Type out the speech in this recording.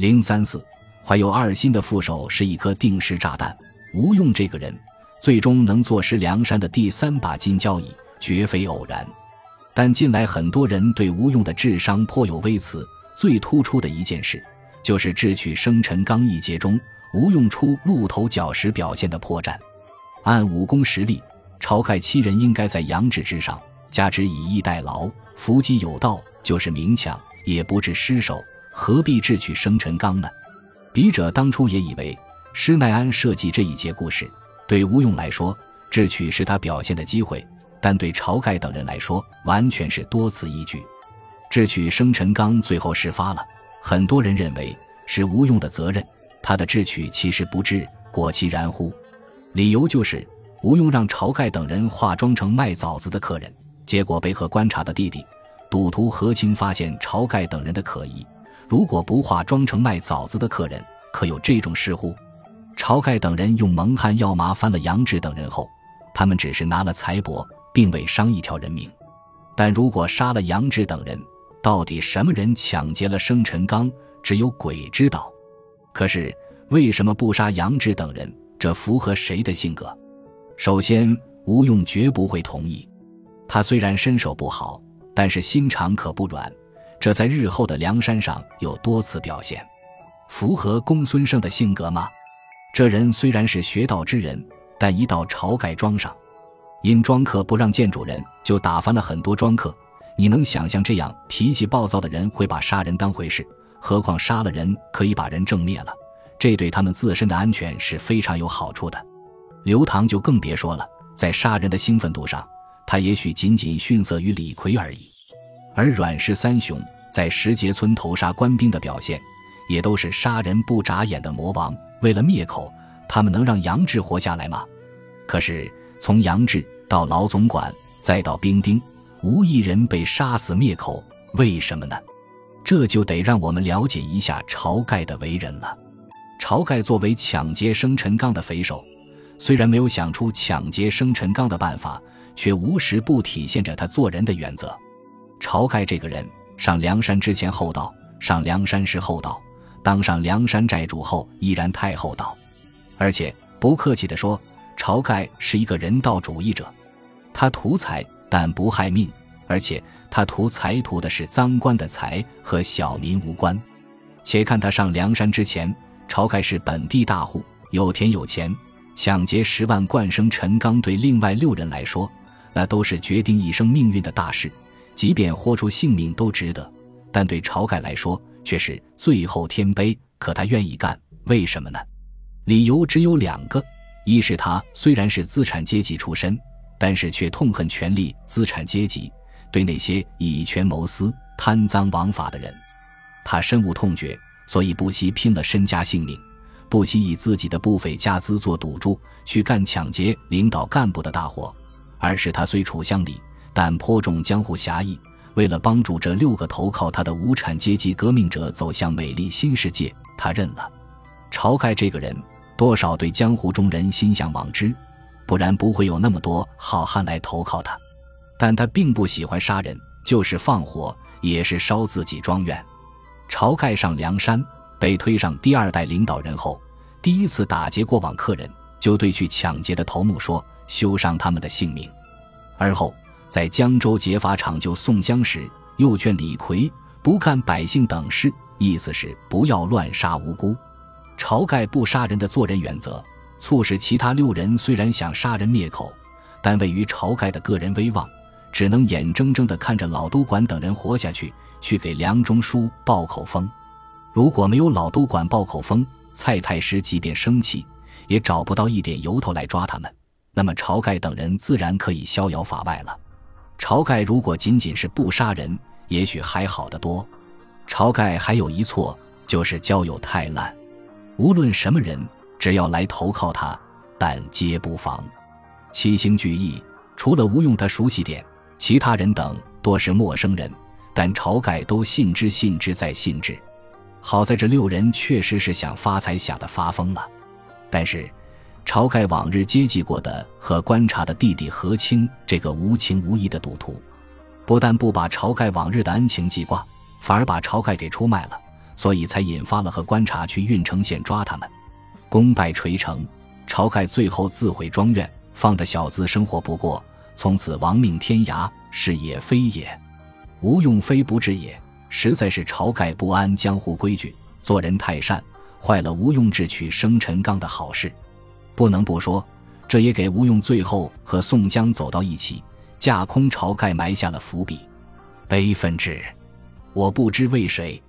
零三四，怀有二心的副手是一颗定时炸弹。吴用这个人，最终能坐实梁山的第三把金交椅，绝非偶然。但近来很多人对吴用的智商颇有微词，最突出的一件事，就是智取生辰纲一节中，吴用出鹿头角时表现的破绽。按武功实力，晁盖七人应该在杨志之上，加之以逸待劳，伏击有道，就是明抢，也不致失手。何必智取生辰纲呢？笔者当初也以为施耐庵设计这一节故事，对吴用来说，智取是他表现的机会；但对晁盖等人来说，完全是多此一举。智取生辰纲最后事发了，很多人认为是吴用的责任。他的智取其实不智，果其然乎？理由就是吴用让晁盖等人化妆成卖枣子的客人，结果被和观察的弟弟赌徒何清发现晁盖等人的可疑。如果不化妆成卖枣子的客人，可有这种事乎？晁盖等人用蒙汗药麻翻了杨志等人后，他们只是拿了财帛，并未伤一条人命。但如果杀了杨志等人，到底什么人抢劫了生辰纲，只有鬼知道。可是为什么不杀杨志等人？这符合谁的性格？首先，吴用绝不会同意。他虽然身手不好，但是心肠可不软。这在日后的梁山上有多次表现，符合公孙胜的性格吗？这人虽然是学道之人，但一到晁盖庄上，因庄客不让见主人，就打翻了很多庄客。你能想象这样脾气暴躁的人会把杀人当回事？何况杀了人可以把人正灭了，这对他们自身的安全是非常有好处的。刘唐就更别说了，在杀人的兴奋度上，他也许仅仅逊色于李逵而已。而阮氏三雄在石碣村投杀官兵的表现，也都是杀人不眨眼的魔王。为了灭口，他们能让杨志活下来吗？可是从杨志到老总管，再到兵丁，无一人被杀死灭口，为什么呢？这就得让我们了解一下晁盖的为人了。晁盖作为抢劫生辰纲的匪首，虽然没有想出抢劫生辰纲的办法，却无时不体现着他做人的原则。晁盖这个人，上梁山之前厚道，上梁山时厚道，当上梁山寨主后依然太厚道。而且不客气地说，晁盖是一个人道主义者。他图财，但不害命，而且他图财图的是赃官的财，和小民无关。且看他上梁山之前，晁盖是本地大户，有田有钱，抢劫十万贯生辰纲，对另外六人来说，那都是决定一生命运的大事。即便豁出性命都值得，但对晁盖来说却是最后天悲。可他愿意干，为什么呢？理由只有两个：一是他虽然是资产阶级出身，但是却痛恨权力、资产阶级，对那些以权谋私、贪赃枉法的人，他深恶痛绝，所以不惜拼了身家性命，不惜以自己的不菲家资做赌注去干抢劫领导干部的大活；二是他虽处乡里。但颇重江湖侠义，为了帮助这六个投靠他的无产阶级革命者走向美丽新世界，他认了。晁盖这个人多少对江湖中人心向往之，不然不会有那么多好汉来投靠他。但他并不喜欢杀人，就是放火也是烧自己庄园。晁盖上梁山，被推上第二代领导人后，第一次打劫过往客人，就对去抢劫的头目说：“休伤他们的性命。”而后。在江州劫法场救宋江时，又劝李逵不干百姓等事，意思是不要乱杀无辜。晁盖不杀人的做人原则，促使其他六人虽然想杀人灭口，但位于晁盖的个人威望，只能眼睁睁地看着老都管等人活下去，去给梁中书报口风。如果没有老都管报口风，蔡太师即便生气，也找不到一点由头来抓他们，那么晁盖等人自然可以逍遥法外了。晁盖如果仅仅是不杀人，也许还好得多。晁盖还有一错，就是交友太烂。无论什么人，只要来投靠他，但皆不防。七星聚义，除了吴用他熟悉点，其他人等多是陌生人。但晁盖都信之，信之再信之。好在这六人确实是想发财，想得发疯了。但是。晁盖往日接济过的和观察的弟弟何清，这个无情无义的赌徒，不但不把晁盖往日的恩情记挂，反而把晁盖给出卖了，所以才引发了和观察去郓城县抓他们。功败垂成，晁盖最后自毁庄院，放着小子生活不过，从此亡命天涯，是也非也。吴用非不治也，实在是晁盖不安江湖规矩，做人太善，坏了吴用智取生辰纲的好事。不能不说，这也给吴用最后和宋江走到一起，架空晁盖埋下了伏笔。悲愤至，我不知为谁。